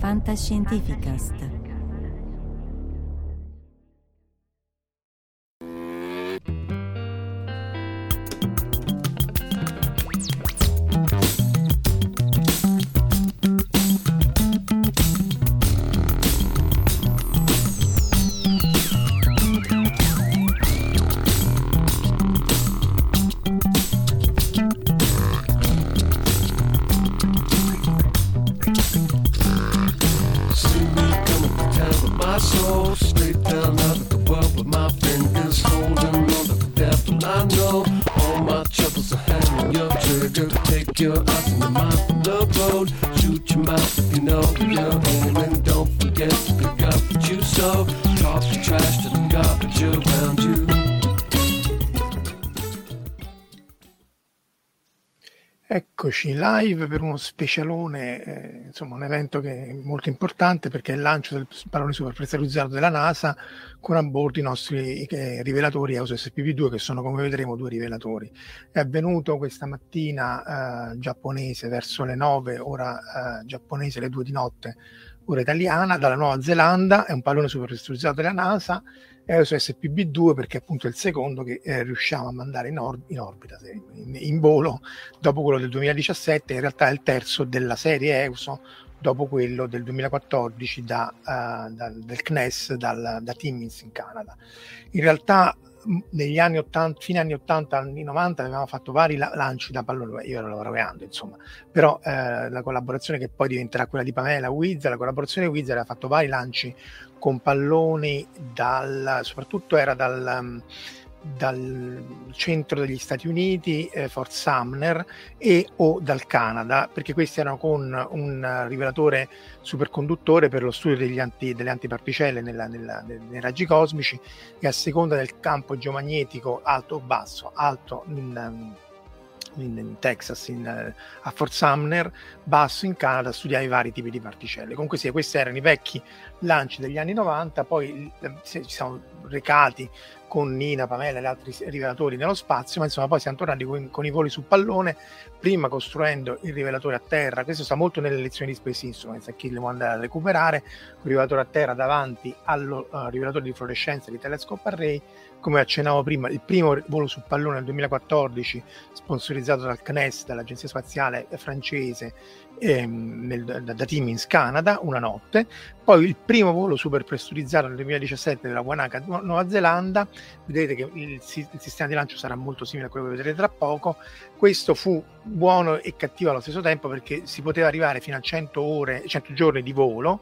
Fantascientificast. Eccoci live per uno specialone, eh, insomma un evento che è molto importante perché è il lancio del pallone superpressurizzato della NASA con a bordo i nostri eh, rivelatori EOS SPP2 che sono come vedremo due rivelatori. È avvenuto questa mattina eh, giapponese verso le 9 ora eh, giapponese, le 2 di notte ora italiana, dalla Nuova Zelanda, è un pallone superpressurizzato della NASA EOS SPB2 perché appunto è il secondo che eh, riusciamo a mandare in, or- in orbita, in, in volo, dopo quello del 2017, in realtà è il terzo della serie EUSO, dopo quello del 2014 da, uh, dal, del CNES, dal, da Timmins in Canada. In realtà negli anni 80, fine anni 80, anni 90 avevamo fatto vari la- lanci da pallone, io ero laureando insomma, però eh, la collaborazione che poi diventerà quella di Pamela Wiz, la collaborazione Wiz aveva fatto vari lanci con palloni dal, soprattutto era dal, dal centro degli Stati Uniti, eh, Fort Sumner e o dal Canada, perché questi erano con un rivelatore superconduttore per lo studio anti, delle antiparticelle nella, nella, nei raggi cosmici e a seconda del campo geomagnetico alto o basso, alto in, in, in Texas, in, eh, a Fort Sumner, basso in Canada, studiava i vari tipi di particelle. Comunque sì, questi erano i vecchi lanci degli anni 90, poi eh, ci siamo recati con Nina, Pamela e altri rivelatori nello spazio, ma insomma poi siamo tornati con, con, i voli su pallone, prima costruendo il rivelatore a terra, questo sta molto nelle lezioni di Space Instruments, a chi le vuole andare a recuperare, il rivelatore a terra davanti al uh, rivelatore di fluorescenza di Telescope Array, come accennavo prima, il primo volo su pallone nel 2014, sponsorizzato dal CNES, dall'Agenzia Spaziale francese, ehm, nel, da, da Timmins, Canada, una notte. Poi il primo volo super pressurizzato nel 2017 della Wanaka Nuova Zelanda. Vedete che il, il, sistema di lancio sarà molto simile a quello che vedrete tra poco. Questo fu buono e cattivo allo stesso tempo perché si poteva arrivare fino a 100 ore, 100 giorni di volo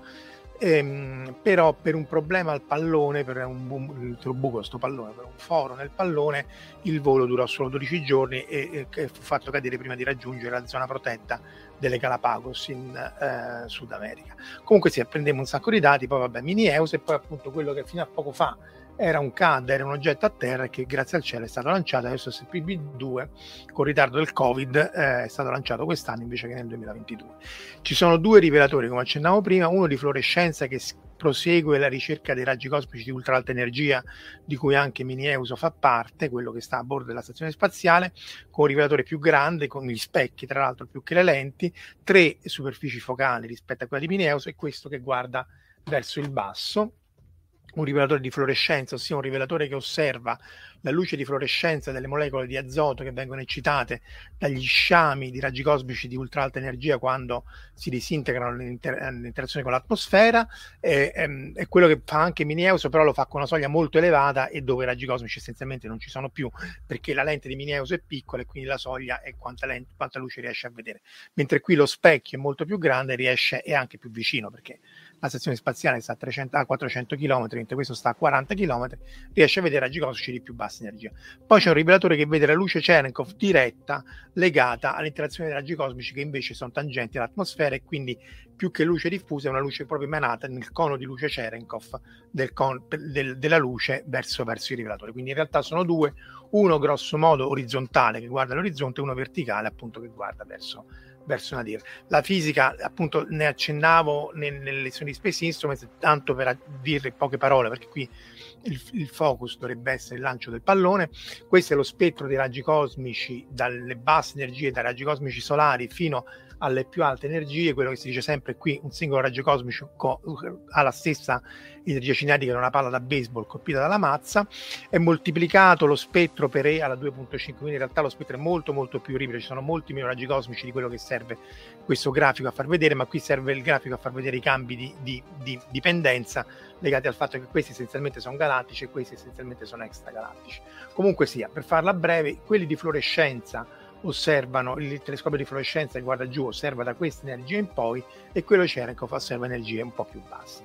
Ehm, però per un problema al pallone, per un, un buco sto pallone, per un foro nel pallone, il volo durò solo 12 giorni e, e fu fatto cadere prima di raggiungere la zona protetta delle Galapagos in eh, Sud America. Comunque sì, prendemmo un sacco di dati, poi vabbè, mini EUS e poi appunto quello che fino a poco fa era un CAD, era un oggetto a terra che grazie al cielo è stato lanciato, adesso SPB2 con ritardo del Covid eh, è stato lanciato quest'anno invece che nel 2022. Ci sono due rivelatori come accennavo prima, uno di fluorescenza che prosegue la ricerca dei raggi cosmici di ultra alta energia di cui anche Mini-EUSO fa parte, quello che sta a bordo della stazione spaziale, con un rivelatore più grande, con gli specchi tra l'altro più che le lenti, tre superfici focali rispetto a quella di Mini-EUSO e questo che guarda verso il basso un rivelatore di fluorescenza, ossia un rivelatore che osserva la luce di fluorescenza delle molecole di azoto che vengono eccitate dagli sciami di raggi cosmici di ultra alta energia quando si disintegrano nell'interazione con l'atmosfera. È, è, è quello che fa anche Minieuso, però lo fa con una soglia molto elevata e dove i raggi cosmici essenzialmente non ci sono più perché la lente di Minieuso è piccola e quindi la soglia è quanta, lente, quanta luce riesce a vedere. Mentre qui lo specchio è molto più grande riesce, è anche più vicino perché la stazione spaziale sta a, 300, a 400 km, mentre questo sta a 40 km, riesce a vedere raggi cosmici di più bassa energia. Poi c'è un rivelatore che vede la luce Cherenkov diretta legata all'interazione dei raggi cosmici che invece sono tangenti all'atmosfera e quindi più che luce diffusa è una luce proprio emanata nel cono di luce Cherenkov del con, del, della luce verso, verso i rivelatori. Quindi in realtà sono due, uno grosso modo orizzontale che guarda l'orizzonte e uno verticale appunto che guarda verso verso Nadir. La fisica, appunto, ne accennavo nelle, nelle lezioni di Space Instruments, tanto per dire poche parole, perché qui il, il, focus dovrebbe essere il lancio del pallone. Questo è lo spettro dei raggi cosmici, dalle basse energie, dai raggi cosmici solari fino alle più alte energie, quello che si dice sempre qui, un singolo raggio cosmico co- ha la stessa energia cinetica di una palla da baseball colpita dalla mazza, è moltiplicato lo spettro per E alla 2.5, quindi in realtà lo spettro è molto molto più ripido, ci sono molti meno raggi cosmici di quello che serve questo grafico a far vedere, ma qui serve il grafico a far vedere i cambi di, di, di dipendenza legati al fatto che questi essenzialmente sono galattici e questi essenzialmente sono extragalattici. Comunque sia, per farla breve, quelli di fluorescenza osservano il telescopio di fluorescenza che guarda giù osserva da questa energia in poi e quello Cherenkov osserva energie un po' più basse.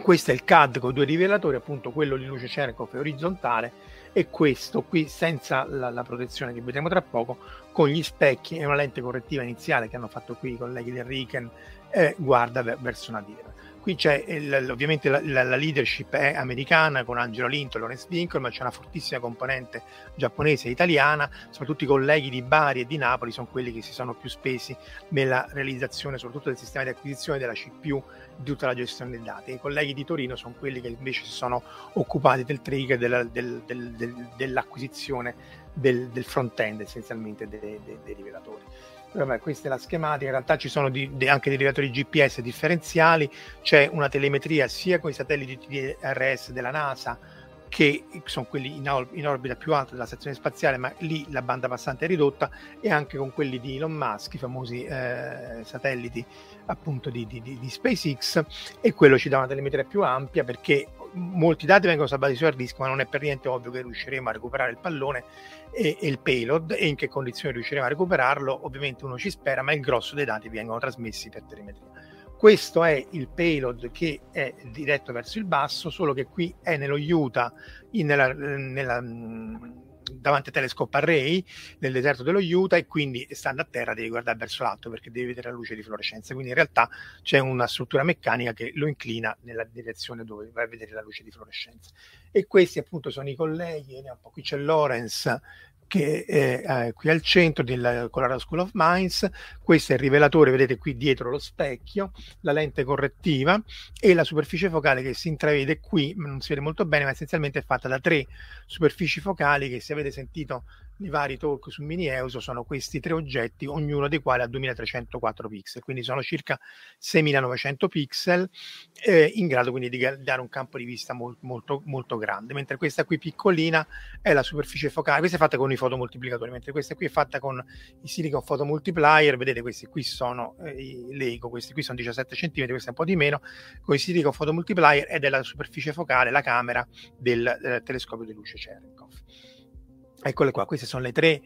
Questo è il CAD con due rivelatori, appunto quello di luce Cherenkov è orizzontale e questo qui senza la, la, protezione che vedremo tra poco con gli specchi e una lente correttiva iniziale che hanno fatto qui i colleghi del Riken eh, guarda verso una diretta Qui c'è il, ovviamente la, la, leadership è americana con Angelo Linto e Lorenz Winkler, ma c'è una fortissima componente giapponese e italiana, soprattutto i colleghi di Bari e di Napoli sono quelli che si sono più spesi nella realizzazione soprattutto del sistema di acquisizione della CPU di tutta la gestione dei dati. I colleghi di Torino sono quelli che invece si sono occupati del trigger della, del, del, del, dell'acquisizione del, front-end essenzialmente dei, dei, dei rivelatori. Vabbè, questa è la schematica, in realtà ci sono di, di, anche derivatori GPS differenziali, c'è una telemetria sia con i satelliti TRS della NASA che sono quelli in, or- in, orbita più alta della stazione spaziale, ma lì la banda passante è ridotta, e anche con quelli di Elon Musk, i famosi eh, satelliti appunto di, di, di, SpaceX, e quello ci dà una telemetria più ampia perché molti dati vengono salvati su hard disk, ma non è per niente ovvio che riusciremo a recuperare il pallone e, e, il payload e in che condizioni riusciremo a recuperarlo. Ovviamente uno ci spera, ma il grosso dei dati vengono trasmessi per telemetria. Questo è il payload che è diretto verso il basso, solo che qui è nello Utah, in, nella, nella davanti a Telescope Array nel deserto dello Utah e quindi stando a terra devi guardare verso l'alto perché devi vedere la luce di fluorescenza. Quindi in realtà c'è una struttura meccanica che lo inclina nella direzione dove vai a vedere la luce di fluorescenza. E questi appunto sono i colleghi, qui c'è Lorenz che è eh, qui al centro del Colorado School of Mines. Questo è il rivelatore, vedete qui dietro lo specchio, la lente correttiva e la superficie focale che si intravede qui, non si vede molto bene, ma essenzialmente è fatta da tre superfici focali che se avete sentito i vari talk su Mini EUSO sono questi tre oggetti, ognuno dei quali ha 2304 pixel, quindi sono circa 6900 pixel, eh, in grado quindi di dare un campo di vista molto, molto, molto grande, mentre questa qui piccolina è la superficie focale, questa è fatta con i fotomultiplicatori, mentre questa qui è fatta con i silicon photomultiplier, vedete questi qui sono eh, Lego, questi qui sono 17 cm, questo è un po' di meno, con i silicon photomultiplier ed è la superficie focale, la camera del eh, telescopio di luce Cherenkov. Eccole qua, queste sono le tre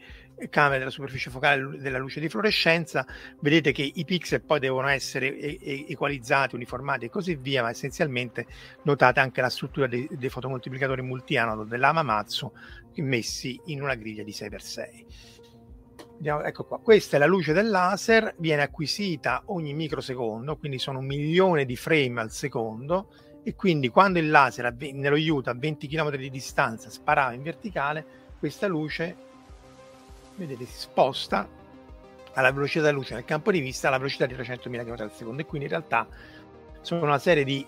camere della superficie focale della luce di fluorescenza. Vedete che i pixel poi devono essere equalizzati, uniformati e così via, ma essenzialmente notate anche la struttura dei, dei fotomoltiplicatori multianodo dell'Amamatsu messi in una griglia di 6x6. Vediamo, ecco qua, questa è la luce del laser, viene acquisita ogni microsecondo, quindi sono un milione di frame al secondo e quindi quando il laser nello Utah a 20 km di distanza sparava in verticale, questa luce, vedete, si sposta alla velocità della luce nel campo di vista alla velocità di 300.000 km al secondo e quindi in realtà sono una serie di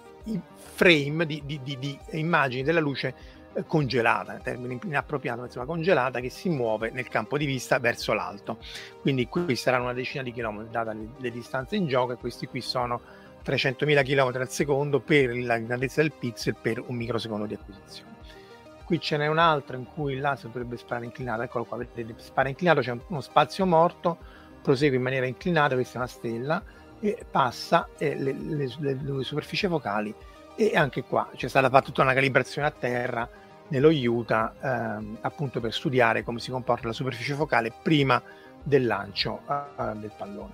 frame, di, di, di, di immagini della luce eh, congelata, termine inappropriato, insomma congelata, che si muove nel campo di vista verso l'alto. Quindi qui saranno una decina di chilometri, data le, le distanze in gioco, e questi qui sono 300.000 km al secondo per la grandezza del pixel per un microsecondo di acquisizione. Qui ce n'è un altro in cui il laser dovrebbe sparare inclinato, eccolo qua, vedete, spara inclinato, c'è uno spazio morto, prosegue in maniera inclinata, questa è una stella, e passa eh, le, le, le, le, superfici focali e anche qua c'è stata fatta tutta una calibrazione a terra nello Utah ehm, appunto per studiare come si comporta la superficie focale prima del lancio eh, del pallone.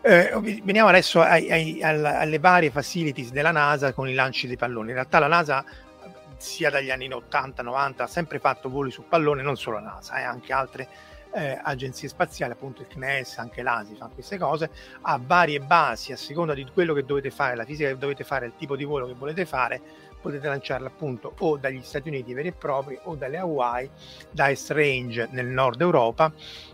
Eh, veniamo adesso ai, ai, alle varie facilities della NASA con i lanci dei palloni. In realtà la NASA sia dagli anni 80-90 ha sempre fatto voli su pallone, non solo NASA, eh, anche altre eh, agenzie spaziali, appunto il CNES, anche l'ASI fanno queste cose, ha varie basi a seconda di quello che dovete fare, la fisica che dovete fare, il tipo di volo che volete fare, potete lanciarla appunto o dagli Stati Uniti veri e propri o dalle Hawaii, da S-Range nel nord Europa,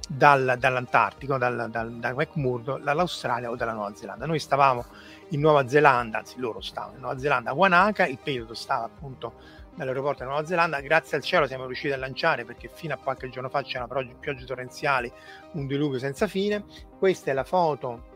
dal, dall'Antartico, dal, dal, da McMurdo, dall'Australia o dalla Nuova Zelanda. Noi stavamo in Nuova Zelanda, anzi loro stavano in Nuova Zelanda a Wanaka, il periodo stava appunto dall'aeroporto della Nuova Zelanda. Grazie al cielo siamo riusciti a lanciare perché fino a qualche giorno fa c'erano però piogge torrenziali, un diluvio senza fine. Questa è la foto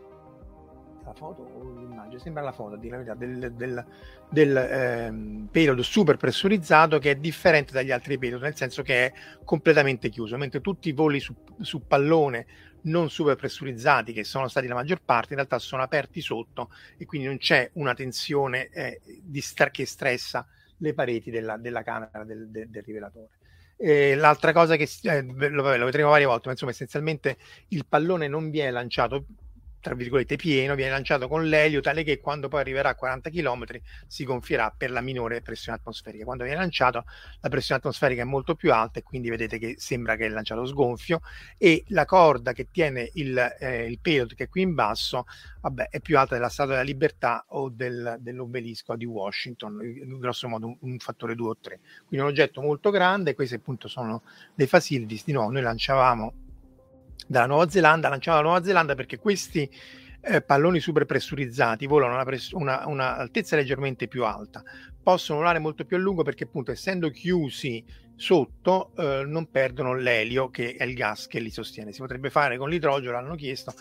la foto o l'immagine, sembra la foto di la verità, del, del, del ehm, payload super pressurizzato che è differente dagli altri payload, nel senso che è completamente chiuso, mentre tutti i voli su, su pallone non super pressurizzati, che sono stati la maggior parte, in realtà sono aperti sotto e quindi non c'è una tensione eh, star- che stressa le pareti della, della camera del, del, del rivelatore. E l'altra cosa che eh, lo, lo vedremo varie volte, ma insomma essenzialmente il pallone non viene lanciato tra virgolette pieno, viene lanciato con l'elio tale che quando poi arriverà a 40 km si gonfierà per la minore pressione atmosferica. Quando viene lanciato la pressione atmosferica è molto più alta e quindi vedete che sembra che è lanciato sgonfio e la corda che tiene il, eh, il payload che è qui in basso vabbè, è più alta della Statua della Libertà o del, dell'obelisco di Washington, in grosso modo un, un fattore 2 o 3. Quindi un oggetto molto grande, questi appunto sono dei facilities, di nuovo noi lanciavamo dalla Nuova Zelanda, lanciato dalla Nuova Zelanda perché questi eh, palloni super pressurizzati volano a una, press- una, una, altezza leggermente più alta, possono volare molto più a lungo perché appunto essendo chiusi sotto eh, non perdono l'elio che è il gas che li sostiene. Si potrebbe fare con l'idrogeno, l'hanno chiesto,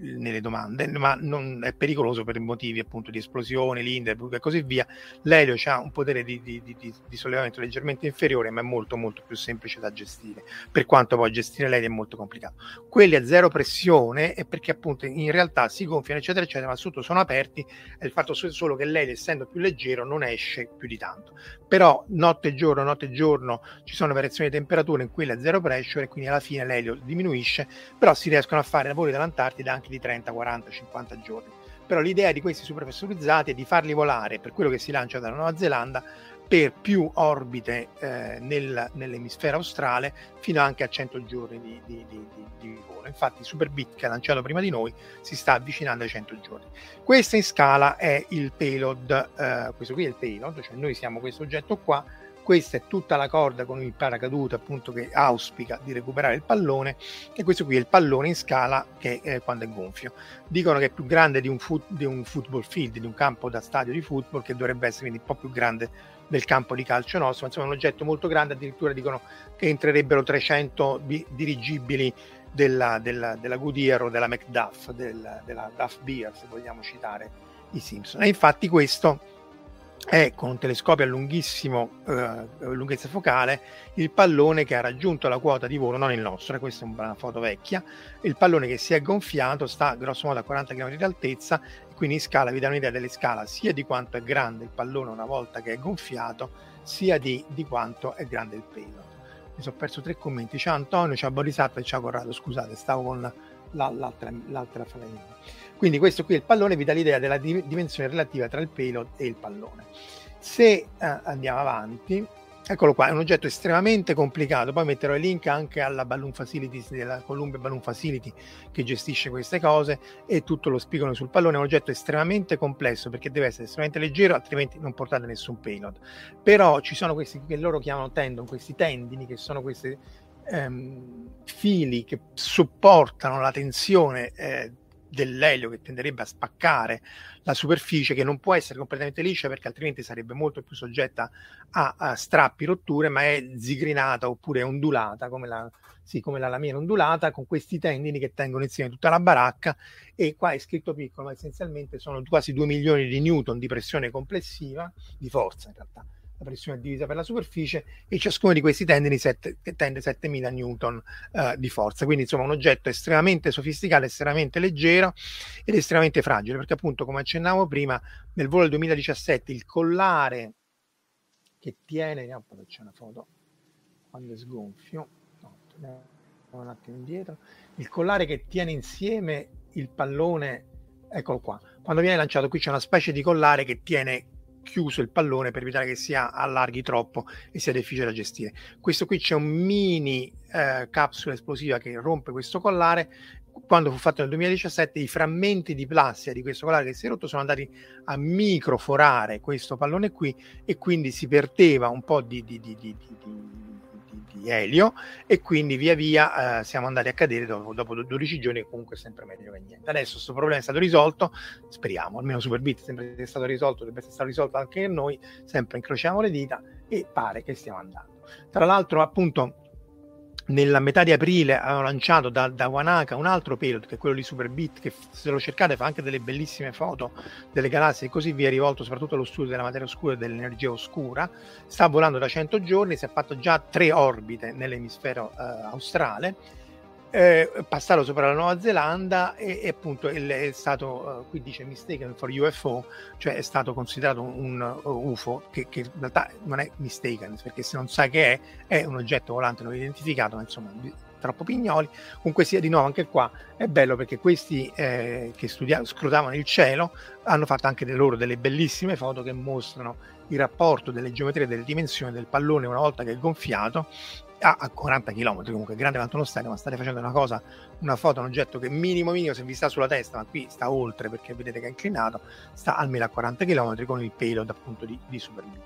nelle domande, ma non è pericoloso per motivi appunto di esplosione, Lindeburg e così via. L'elio ha un potere di, di, di, di, sollevamento leggermente inferiore, ma è molto molto più semplice da gestire, per quanto poi gestire l'elio è molto complicato. Quelli a zero pressione è perché appunto in realtà si gonfiano eccetera eccetera, ma sotto sono aperti è il fatto solo che l'elio essendo più leggero non esce più di tanto. Però notte e giorno, notte e giorno ci sono variazioni di temperatura in quelli a zero pressure e quindi alla fine l'elio diminuisce, però si riescono a fare lavori dall'Antartide anche di 30, 40, 50 giorni. Però l'idea di questi superpressurizzati è di farli volare per quello che si lancia dalla Nuova Zelanda per più orbite eh, nel, nell'emisfero australe fino anche a 100 giorni di, di, di, di volo. Infatti Superbit che ha lanciato prima di noi si sta avvicinando ai 100 giorni. Questo in scala è il payload, eh, questo qui è il payload, cioè noi siamo questo oggetto qua questa è tutta la corda con il paracadute appunto che auspica di recuperare il pallone e questo qui è il pallone in scala che è quando è gonfio. Dicono che è più grande di un, foot, di un football field, di un campo da stadio di football che dovrebbe essere quindi un po' più grande del campo di calcio nostro, insomma è un oggetto molto grande, addirittura dicono che entrerebbero 300 bi- dirigibili della, della, della, Goodyear o della Macduff, del, della Duff Beer se vogliamo citare i Simpson. E infatti questo è con un telescopio a lunghissimo eh, lunghezza focale il pallone che ha raggiunto la quota di volo, non il nostro, eh, questa è una foto vecchia, il pallone che si è gonfiato sta grosso modo a 40 km di altezza e quindi in scala vi dà un'idea delle scala sia di quanto è grande il pallone una volta che è gonfiato, sia di, di quanto è grande il payload. Mi sono perso tre commenti, ciao Antonio, ciao Borisatto e ciao Corrado, scusate, stavo con la, l'altra, l'altra falange. Quindi questo qui è il pallone, vi dà l'idea della dimensione relativa tra il payload e il pallone. Se eh, andiamo avanti, eccolo qua, è un oggetto estremamente complicato, poi metterò il link anche alla Balloon Facility, della Columbia Balloon Facility che gestisce queste cose e tutto lo spiegano sul pallone, è un oggetto estremamente complesso perché deve essere estremamente leggero, altrimenti non portate nessun payload. Però ci sono questi che loro chiamano tendon, questi tendini che sono questi ehm, fili che supportano la tensione eh, dell'elio che tenderebbe a spaccare la superficie che non può essere completamente liscia perché altrimenti sarebbe molto più soggetta a, a strappi, rotture, ma è zigrinata oppure ondulata come la, sì, come la lamina ondulata con questi tendini che tengono insieme tutta la baracca. E qua è scritto piccolo ma essenzialmente sono quasi 2 milioni di newton di pressione complessiva, di forza in realtà la pressione è divisa per la superficie e ciascuno di questi tendini sette, tende 7000 newton uh, di forza. Quindi insomma un oggetto estremamente sofisticato, estremamente leggero ed estremamente fragile perché appunto come accennavo prima nel volo del 2017 il collare che tiene, no, c'è una foto quando è sgonfio, no, un attimo indietro, il collare che tiene insieme il pallone, eccolo qua, quando viene lanciato qui c'è una specie di collare che tiene chiuso il pallone per evitare che si allarghi troppo e sia difficile da gestire. Questo qui c'è un mini eh, capsula esplosiva che rompe questo collare. Quando fu fatto nel 2017 i frammenti di plastica di questo collare che si è rotto sono andati a microforare questo pallone qui e quindi si perdeva un po' di, di, di, di di elio e quindi via via eh, siamo andati a cadere dopo, dopo 12 giorni comunque sempre meglio che niente. Adesso questo problema è stato risolto, speriamo, almeno Superbit sempre è stato risolto, deve essere stato risolto anche noi, sempre incrociamo le dita e pare che stiamo andando. Tra l'altro appunto nella metà di aprile hanno lanciato da, da Wanaka un altro payload che è quello di Superbit che se lo cercate fa anche delle bellissime foto delle galassie e così via rivolto soprattutto allo studio della materia oscura e dell'energia oscura. Sta volando da 100 giorni si è fatto già tre orbite nell'emisfero eh, australe eh, passato sopra la Nuova Zelanda e, e appunto è, è stato, uh, qui dice mistaken for UFO, cioè è stato considerato un, un uh, UFO che, che, in realtà non è mistaken, perché se non sa che è, è un oggetto volante non identificato, ma insomma troppo pignoli. Comunque sia di nuovo anche qua è bello perché questi eh, che studia- scrutavano il cielo hanno fatto anche delle loro delle bellissime foto che mostrano il rapporto delle geometrie delle dimensioni del pallone una volta che è gonfiato a, a 40 km comunque grande quanto uno stadio ma state facendo una cosa una foto un oggetto che minimo minimo se vi sta sulla testa ma qui sta oltre perché vedete che è inclinato sta almeno a 40 km con il payload appunto di, di Superbit.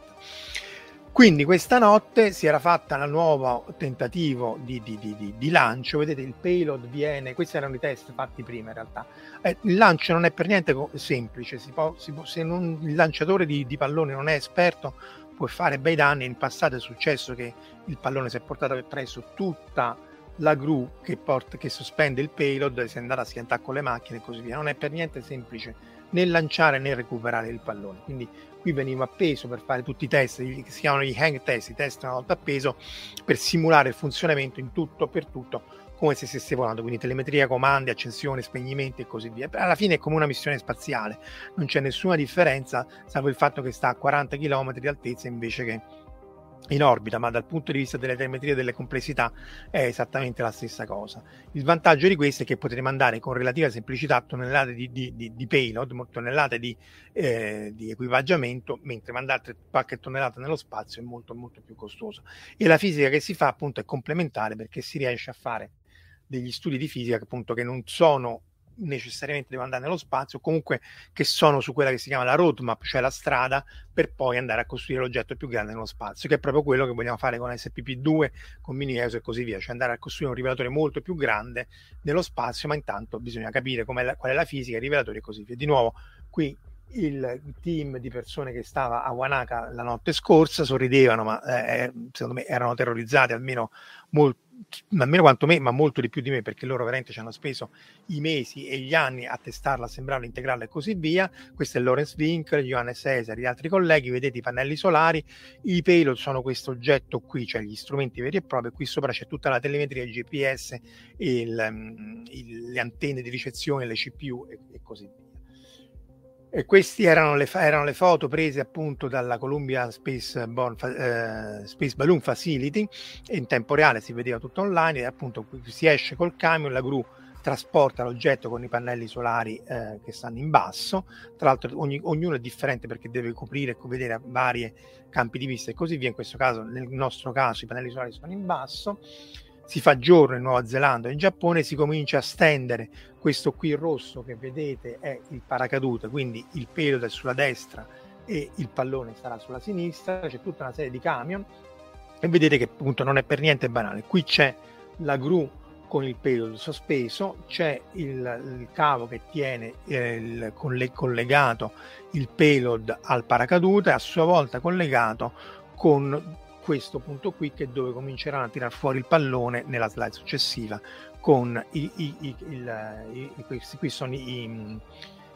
Quindi questa notte si era fatta un nuovo tentativo di, di, di, di, lancio, vedete il payload viene, questi erano i test fatti prima in realtà, eh, il lancio non è per niente semplice, si può, si può, se non, il lanciatore di, palloni non è esperto può fare bei danni. In passato è successo che il pallone si è portato presso tutta la gru che, porta, che sospende il payload, si è andata a schiantare con le macchine e così via. Non è per niente semplice né lanciare né recuperare il pallone. Quindi qui veniva appeso per fare tutti i test, che si chiamano gli hang test, i test una volta appeso, per simulare il funzionamento in tutto per tutto come se stesse volando, quindi telemetria, comandi, accensione, spegnimenti e così via. Alla fine è come una missione spaziale, non c'è nessuna differenza, salvo il fatto che sta a 40 km di altezza invece che in orbita, ma dal punto di vista delle telemetrie e delle complessità è esattamente la stessa cosa. Il vantaggio di questo è che potete mandare con relativa semplicità tonnellate di, di, di, di payload, tonnellate di, eh, di, equipaggiamento, mentre mandare qualche tonnellata nello spazio è molto molto più costoso. E la fisica che si fa appunto è complementare perché si riesce a fare degli studi di fisica appunto che non sono necessariamente devono andare nello spazio, comunque che sono su quella che si chiama la roadmap, cioè la strada per poi andare a costruire l'oggetto più grande nello spazio, che è proprio quello che vogliamo fare con SPP2, con Mini ESO e così via, cioè andare a costruire un rivelatore molto più grande nello spazio, ma intanto bisogna capire la, qual è la fisica, i rivelatori e così via. Di nuovo, qui il team di persone che stava a Wanaka la notte scorsa sorridevano, ma eh, eh secondo me erano terrorizzati almeno molto almeno quanto me, ma molto di più di me, perché loro veramente ci hanno speso i mesi e gli anni a testarla, assemblarla, integrarla e così via. Questo è Lorenz Winkler, Johannes Cesar, gli altri colleghi, vedete i pannelli solari, i payload sono questo oggetto qui, cioè gli strumenti veri e propri, qui sopra c'è tutta la telemetria, il GPS, il, mm, il, le antenne di ricezione, le CPU e, e così via. E queste erano le, erano le, foto prese appunto dalla Columbia Space, Born, eh, Space, Balloon Facility in tempo reale si vedeva tutto online e appunto si esce col camion, la gru trasporta l'oggetto con i pannelli solari eh, che stanno in basso, tra l'altro ogni, ognuno è differente perché deve coprire e vedere vari campi di vista e così via, in questo caso, nel nostro caso i pannelli solari sono in basso si fa giorno in Nuova Zelanda in Giappone, si comincia a stendere questo qui rosso che vedete è il paracadute, quindi il pelo è sulla destra e il pallone sarà sulla sinistra, c'è tutta una serie di camion e vedete che appunto non è per niente banale. Qui c'è la gru con il pelo sospeso, c'è il, il cavo che tiene eh, il, collegato il payload al paracadute, a sua volta collegato con questo punto qui che è dove cominceranno a tirar fuori il pallone nella slide successiva con i, i, i, il, questi qui sono i,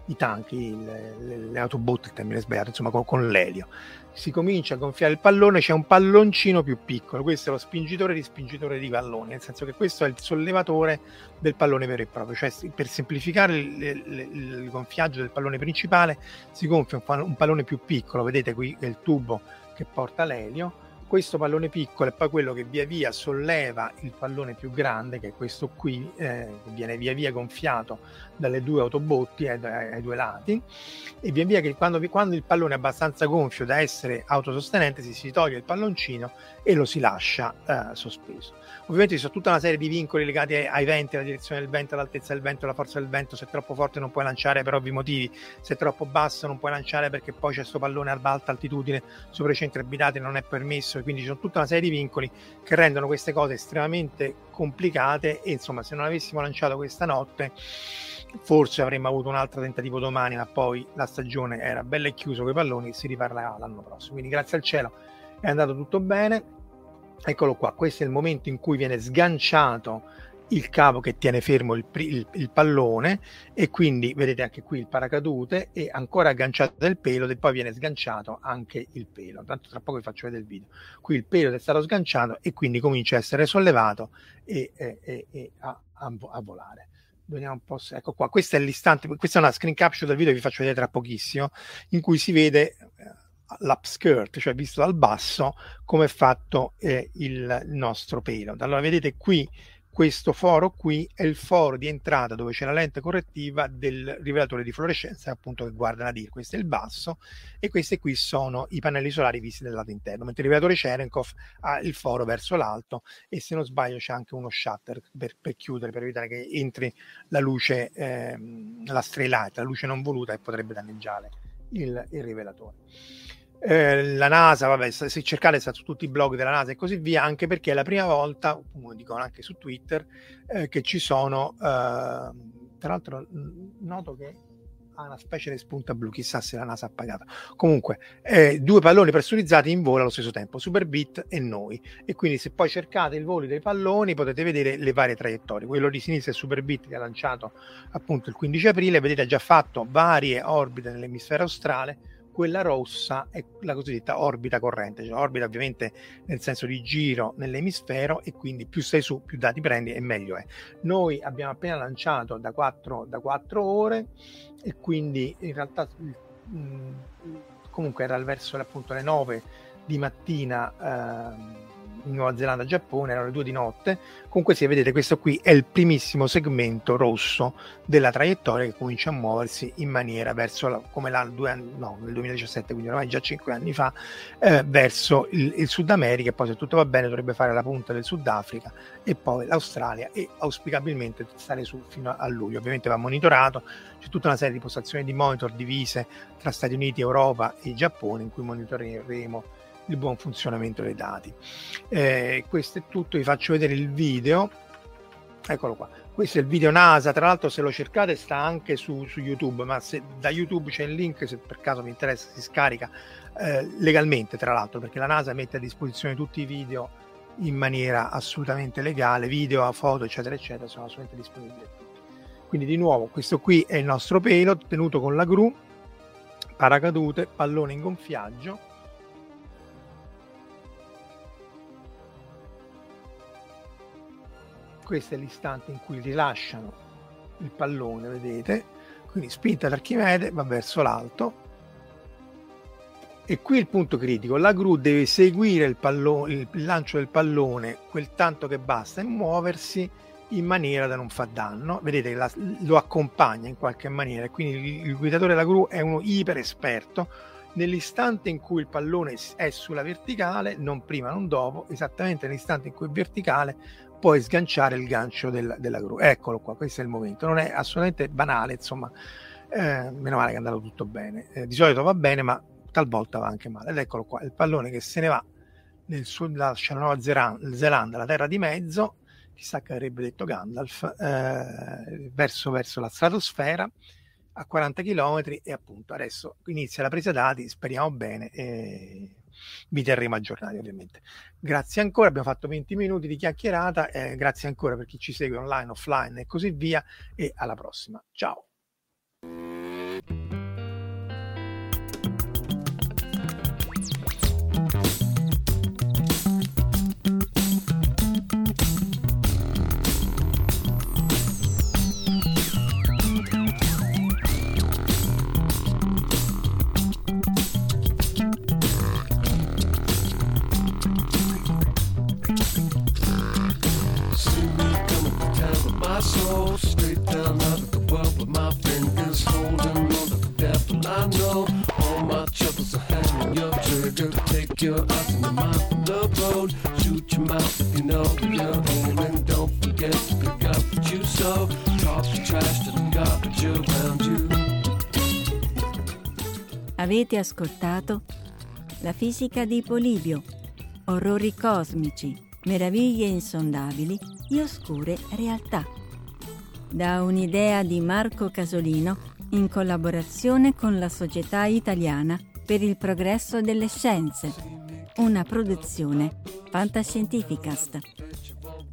i tanchi, le, le, autobot, il termine sbagliato, insomma con, con, l'elio. Si comincia a gonfiare il pallone, c'è un palloncino più piccolo, questo è lo spingitore di spingitore di palloni, nel senso che questo è il sollevatore del pallone vero e proprio, cioè per semplificare il, il, il gonfiaggio del pallone principale si gonfia un, un pallone più piccolo, vedete qui è il tubo che porta l'elio, questo pallone piccolo è poi quello che via via solleva il pallone più grande, che è questo qui, eh, che viene via via gonfiato dalle due autobotti ai, ai due lati, e via via che quando, quando, il pallone è abbastanza gonfio da essere autosostenente si, si toglie il palloncino e lo si lascia eh, sospeso. Ovviamente ci sono tutta una serie di vincoli legati ai, venti, alla direzione del vento, all'altezza del vento, alla forza del vento. Se è troppo forte non puoi lanciare per ovvi motivi, se è troppo basso non puoi lanciare perché poi c'è questo pallone ad alta altitudine sopra i centri abitati non è permesso quindi ci sono tutta una serie di vincoli che rendono queste cose estremamente complicate e insomma se non avessimo lanciato questa notte forse avremmo avuto un altro tentativo domani, ma poi la stagione era bella e chiusa con i palloni si riparlerà l'anno prossimo. Quindi grazie al cielo è andato tutto bene. Eccolo qua, questo è il momento in cui viene sganciato il cavo che tiene fermo il, il, il, pallone e quindi vedete anche qui il paracadute e ancora agganciato il pelo e poi viene sganciato anche il pelo. Tanto tra poco vi faccio vedere il video. Qui il pelo è stato sganciato e quindi comincia a essere sollevato e, e, e, e a, a, a, volare. Vediamo un po' se, ecco qua questo è l'istante questa è una screen capture del video che vi faccio vedere tra pochissimo in cui si vede eh, l'upskirt, cioè visto dal basso come è fatto eh, il nostro pelo. Allora vedete qui questo foro qui è il foro di entrata dove c'è la lente correttiva del rivelatore di fluorescenza appunto che guarda la DIR questo è il basso e questi qui sono i pannelli solari visti dal lato interno mentre il rivelatore Cherenkov ha il foro verso l'alto e se non sbaglio c'è anche uno shutter per, per chiudere per evitare che entri la luce ehm, la stray light la luce non voluta e potrebbe danneggiare il, il rivelatore eh, la NASA, vabbè, se cercate sta su tutti i blog della NASA e così via, anche perché è la prima volta, come dicono anche su Twitter, eh, che ci sono, eh, tra l'altro noto che ha una specie di spunta blu, chissà se la NASA ha pagato. Comunque, eh, due palloni pressurizzati in volo allo stesso tempo, Superbit e noi. E quindi se poi cercate il volo dei palloni potete vedere le varie traiettorie. Quello di sinistra è Superbit che ha lanciato appunto il 15 aprile, vedete ha già fatto varie orbite nell'emisfero australe quella rossa è la cosiddetta orbita corrente, cioè orbita ovviamente nel senso di giro nell'emisfero e quindi più sei su, più dati prendi e meglio è. Noi abbiamo appena lanciato da 4, da 4 ore e quindi in realtà mh, mm, comunque era verso appunto le 9 di mattina. Eh, Nuova Zelanda Giappone, erano le due di notte. Comunque, se vedete, questo qui è il primissimo segmento rosso della traiettoria che comincia a muoversi in maniera verso la, come l'anno no, nel 2017, quindi ormai già cinque anni fa, eh, verso il, il, Sud America. E poi, se tutto va bene, dovrebbe fare la punta del Sudafrica e poi l'Australia e auspicabilmente stare su fino a luglio. Ovviamente va monitorato, c'è tutta una serie di postazioni di monitor divise tra Stati Uniti, Europa e Giappone in cui monitoreremo il buon funzionamento dei dati. Eh, questo è tutto, vi faccio vedere il video. Eccolo qua. Questo è il video NASA, tra l'altro se lo cercate sta anche su, su YouTube, ma se da YouTube c'è il link, se per caso vi interessa si scarica eh, legalmente, tra l'altro, perché la NASA mette a disposizione tutti i video in maniera assolutamente legale, video, foto, eccetera, eccetera, sono assolutamente disponibili. Quindi di nuovo, questo qui è il nostro pelo tenuto con la gru, paracadute, pallone in gonfiaggio questo è l'istante in cui rilasciano il pallone, vedete? Quindi spinta d'Archimede va verso l'alto. E qui il punto critico, la gru deve seguire il, pallone, il lancio del pallone quel tanto che basta e muoversi in maniera da non far danno. Vedete che lo accompagna in qualche maniera, quindi il, il guidatore della gru è uno iper esperto. Nell'istante in cui il pallone è sulla verticale, non prima non dopo, esattamente nell'istante in cui è verticale, puoi sganciare il gancio del, della gru. Eccolo qua, questo è il momento. Non è assolutamente banale, insomma, eh, meno male che è andato tutto bene. Eh, di solito va bene, ma talvolta va anche male. Ed eccolo qua, il pallone che se ne va nel sud, lascia la Nuova Zelanda, la terra di mezzo, chissà che avrebbe detto Gandalf, eh, verso, verso la stratosfera a 40 km e appunto adesso inizia la presa dati, speriamo bene. E vi terremo aggiornati ovviamente. Grazie ancora, abbiamo fatto 20 minuti di chiacchierata, eh, grazie ancora per chi ci segue online, offline e così via e alla prossima. Ciao! Your eyes in the road. Shoot your mouth you know you're aiming. Don't forget to pick up what you sow. Talk the trash to the garbage around you. Avete ascoltato La fisica di Polibio, orrori cosmici, meraviglie insondabili e oscure realtà. Da un'idea di Marco Casolino in collaborazione con la Società Italiana per il Progresso delle Scienze, una produzione Fantascientificast.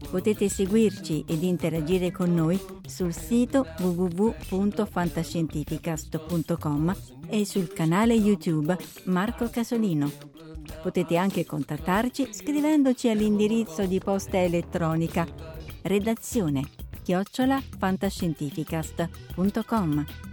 Potete seguirci ed interagire con noi sul sito www.fantascientificast.com e sul canale YouTube Marco Casolino. Potete anche contattarci scrivendoci all'indirizzo di posta elettronica redazione chiocciola fantascientificast.com.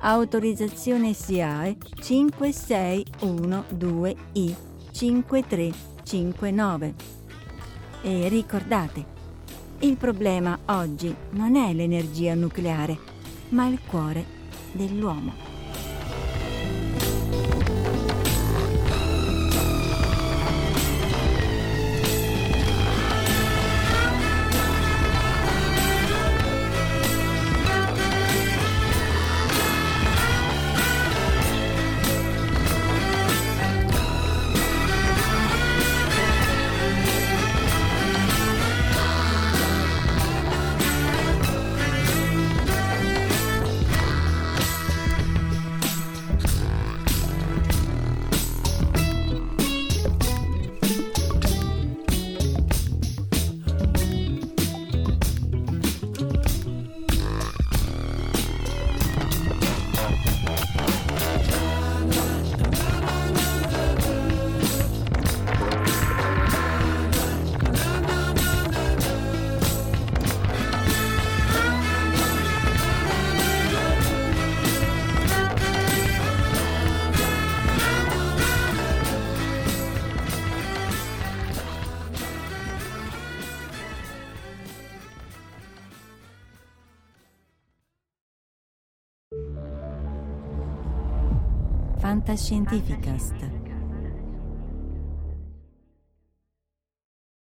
Autorizzazione SIAE 5612I 5359. E ricordate, il problema oggi non è l'energia nucleare, ma il cuore dell'uomo. Fantascientificast